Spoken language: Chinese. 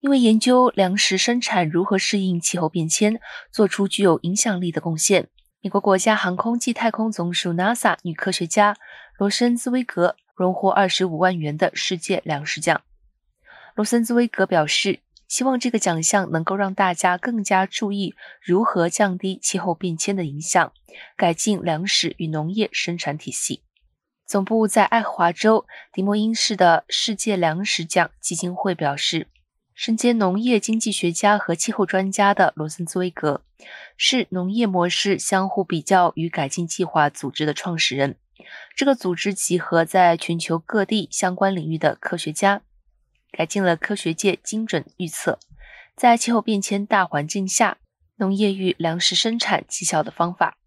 因为研究粮食生产如何适应气候变迁，做出具有影响力的贡献。美国国家航空暨太空总署 NASA 女科学家罗森兹威格荣获二十五万元的世界粮食奖。罗森兹威格表示，希望这个奖项能够让大家更加注意如何降低气候变迁的影响，改进粮食与农业生产体系。总部在爱荷华州迪莫因市的世界粮食奖基金会表示。身兼农业经济学家和气候专家的罗森兹威格，是农业模式相互比较与改进计划组织的创始人。这个组织集合在全球各地相关领域的科学家，改进了科学界精准预测在气候变迁大环境下农业与粮食生产绩效的方法。